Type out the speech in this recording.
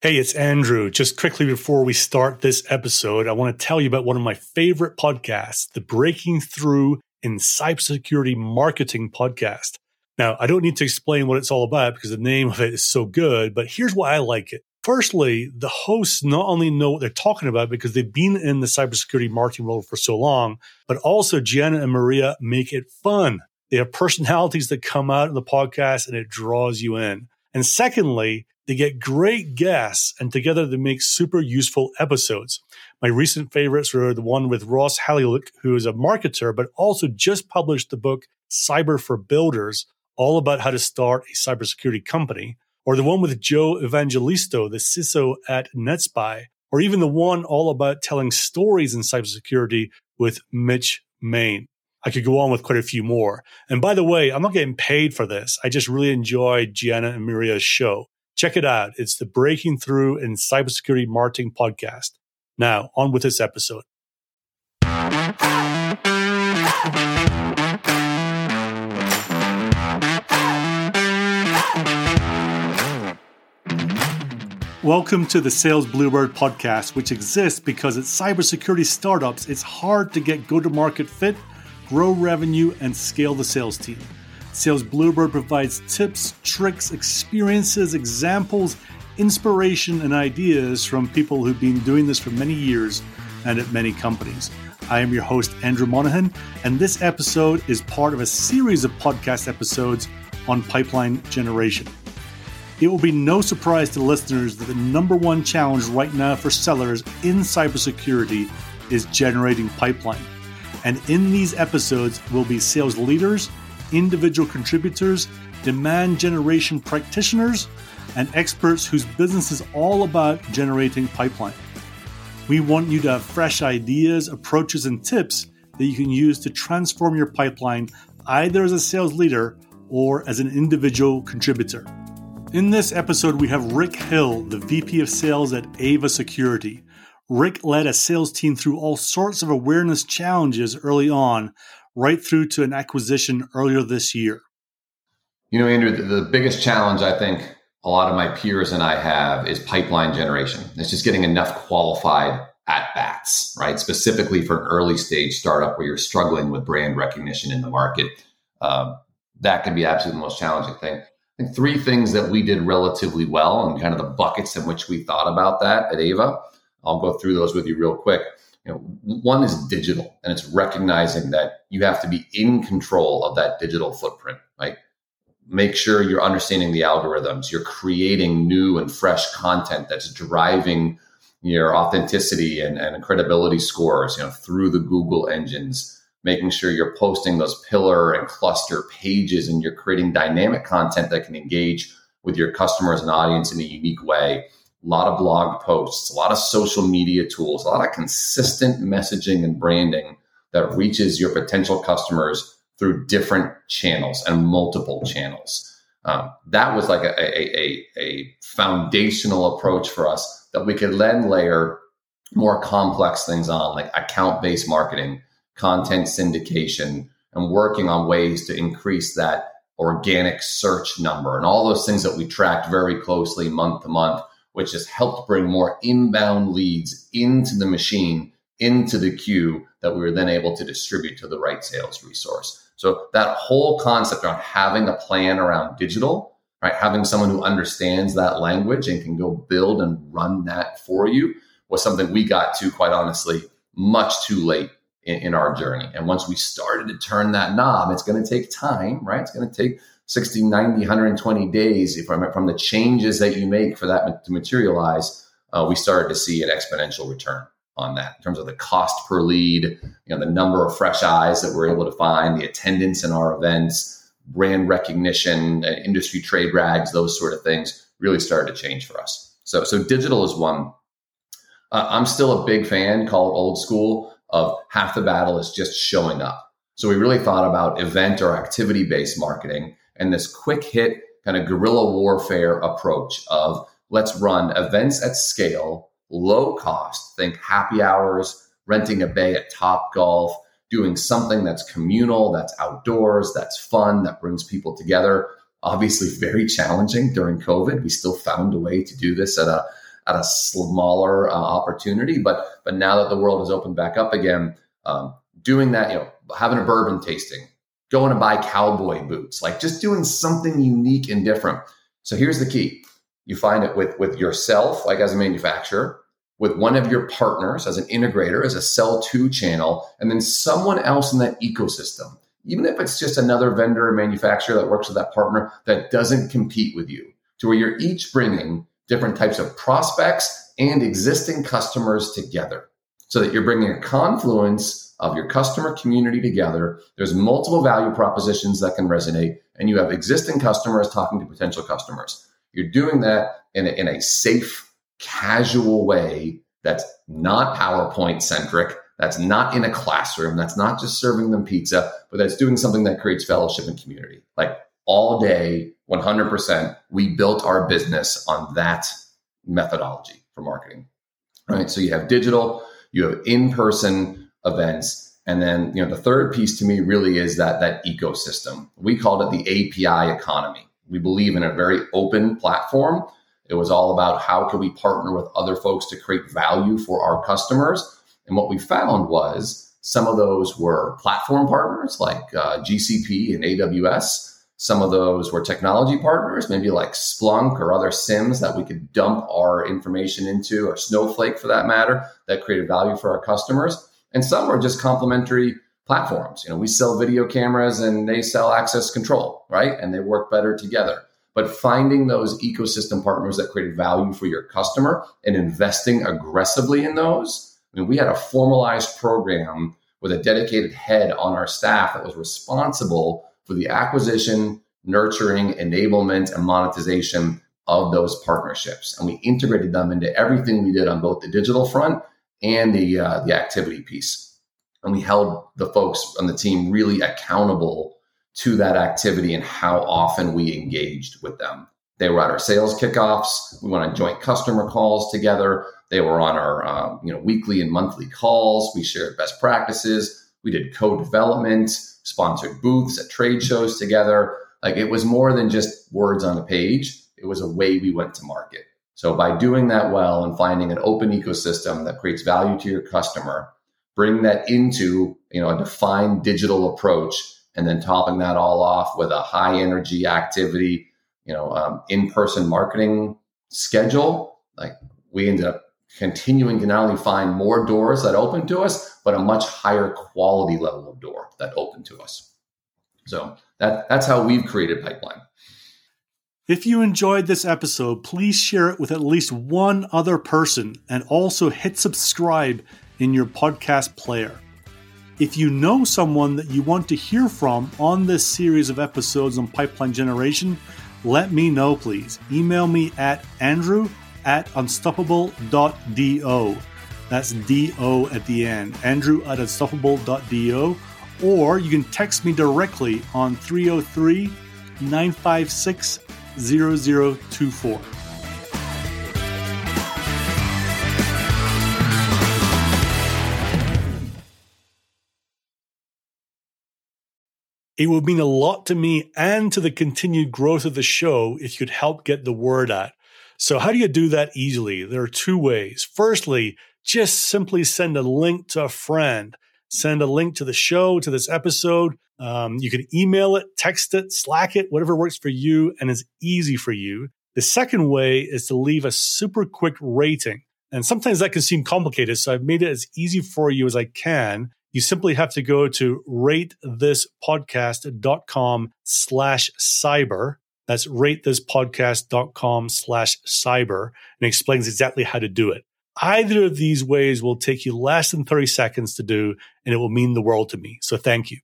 Hey, it's Andrew. Just quickly before we start this episode, I want to tell you about one of my favorite podcasts, the Breaking Through in Cybersecurity Marketing podcast. Now, I don't need to explain what it's all about because the name of it is so good, but here's why I like it. Firstly, the hosts not only know what they're talking about because they've been in the cybersecurity marketing world for so long, but also Gianna and Maria make it fun. They have personalities that come out in the podcast and it draws you in. And secondly, they get great guests, and together they make super useful episodes. My recent favorites were the one with Ross Haleliuk, who is a marketer, but also just published the book Cyber for Builders, all about how to start a cybersecurity company, or the one with Joe Evangelisto, the CISO at NetSPI, or even the one all about telling stories in cybersecurity with Mitch Main. I could go on with quite a few more. And by the way, I'm not getting paid for this. I just really enjoyed Gianna and Maria's show. Check it out. It's the Breaking Through in Cybersecurity Marketing podcast. Now, on with this episode. Welcome to the Sales Bluebird podcast, which exists because at cybersecurity startups, it's hard to get go to market fit, grow revenue, and scale the sales team. Sales Bluebird provides tips, tricks, experiences, examples, inspiration, and ideas from people who've been doing this for many years and at many companies. I am your host, Andrew Monahan, and this episode is part of a series of podcast episodes on pipeline generation. It will be no surprise to listeners that the number one challenge right now for sellers in cybersecurity is generating pipeline. And in these episodes will be sales leaders individual contributors, demand generation practitioners, and experts whose business is all about generating pipeline. We want you to have fresh ideas, approaches, and tips that you can use to transform your pipeline either as a sales leader or as an individual contributor. In this episode, we have Rick Hill, the VP of Sales at Ava Security. Rick led a sales team through all sorts of awareness challenges early on, right through to an acquisition earlier this year? You know, Andrew, the, the biggest challenge I think a lot of my peers and I have is pipeline generation. It's just getting enough qualified at bats, right? Specifically for an early stage startup where you're struggling with brand recognition in the market. Um, that can be absolutely the most challenging thing. I think three things that we did relatively well and kind of the buckets in which we thought about that at Ava. I'll go through those with you real quick. You know, one is digital and it's recognizing that you have to be in control of that digital footprint, right? Make sure you're understanding the algorithms, you're creating new and fresh content that's driving your authenticity and, and credibility scores, you know, through the Google engines, making sure you're posting those pillar and cluster pages and you're creating dynamic content that can engage with your customers and audience in a unique way a lot of blog posts, a lot of social media tools, a lot of consistent messaging and branding that reaches your potential customers through different channels and multiple channels. Um, that was like a, a, a, a, foundational approach for us that we could then layer more complex things on, like account based marketing, content syndication, and working on ways to increase that organic search number and all those things that we tracked very closely month to month which has helped bring more inbound leads into the machine, into the queue that we were then able to distribute to the right sales resource. So that whole concept around having a plan around digital, right? Having someone who understands that language and can go build and run that for you was something we got to, quite honestly, much too late in, in our journey. And once we started to turn that knob, it's going to take time, right? It's going to take 60, 90, 120 days from, from the changes that you make for that to materialize, uh, we started to see an exponential return on that in terms of the cost per lead, you know, the number of fresh eyes that we're able to find, the attendance in our events, brand recognition, uh, industry trade rags, those sort of things really started to change for us. So, so digital is one. Uh, I'm still a big fan, call it old school, of half the battle is just showing up. So we really thought about event or activity based marketing and this quick hit kind of guerrilla warfare approach of let's run events at scale, low cost, think happy hours, renting a bay at Top Golf, doing something that's communal, that's outdoors, that's fun, that brings people together. Obviously, very challenging during COVID. We still found a way to do this at a at a smaller uh, opportunity. But but now that the world has opened back up again, um, doing that, you know, having a bourbon tasting, going to buy cowboy boots, like just doing something unique and different. So here's the key: you find it with with yourself, like as a manufacturer, with one of your partners as an integrator, as a sell to channel, and then someone else in that ecosystem. Even if it's just another vendor or manufacturer that works with that partner that doesn't compete with you, to where you're each bringing different types of prospects and existing customers together so that you're bringing a confluence of your customer community together. There's multiple value propositions that can resonate, and you have existing customers talking to potential customers. You're doing that in a, in a safe, casual way that's not PowerPoint centric, that's not in a classroom, that's not just serving them pizza, but that's doing something that creates fellowship and community. Like all day, 100%, we built our business on that methodology for marketing. Right. So you have digital, you have in-person events, and then you know the third piece to me really is that that ecosystem. We called it the API economy. We believe in a very open platform. It was all about how can we partner with other folks to create value for our customers. And what we found was some of those were platform partners like uh, GCP and AWS some of those were technology partners, maybe like Splunk or other SIEMs that we could dump our information into, or Snowflake for that matter, that created value for our customers. And some were just complementary platforms. You know, we sell video cameras and they sell access control, right? And they work better together. But finding those ecosystem partners that created value for your customer and investing aggressively in those. I mean, we had a formalized program with a dedicated head on our staff that was responsible for the acquisition, nurturing, enablement, and monetization of those partnerships. And we integrated them into everything we did on both the digital front and the, uh, the activity piece. And we held the folks on the team really accountable to that activity and how often we engaged with them. They were at our sales kickoffs. We went on joint customer calls together. They were on our uh, you know weekly and monthly calls. We shared best practices. We did co-development sponsored booths at trade shows together. Like it was more than just words on a page. It was a way we went to market. So by doing that well and finding an open ecosystem that creates value to your customer, bring that into, you know, a defined digital approach and then topping that all off with a high energy activity, you know, um, in-person marketing schedule, like we ended up continuing to not only find more doors that open to us, but a much higher quality level of door that open to us. So that, that's how we've created Pipeline. If you enjoyed this episode, please share it with at least one other person and also hit subscribe in your podcast player. If you know someone that you want to hear from on this series of episodes on pipeline generation, let me know, please. Email me at andrew at unstoppable.do. That's D-O at the end. Andrew at unstoppable.do. Or you can text me directly on 303 956 0024. It would mean a lot to me and to the continued growth of the show if you'd help get the word out. So, how do you do that easily? There are two ways. Firstly, just simply send a link to a friend, send a link to the show, to this episode. Um, you can email it, text it, Slack it, whatever works for you and is easy for you. The second way is to leave a super quick rating. And sometimes that can seem complicated. So I've made it as easy for you as I can. You simply have to go to ratethispodcast.com slash cyber. That's ratethispodcast.com slash cyber and explains exactly how to do it. Either of these ways will take you less than 30 seconds to do, and it will mean the world to me. So thank you.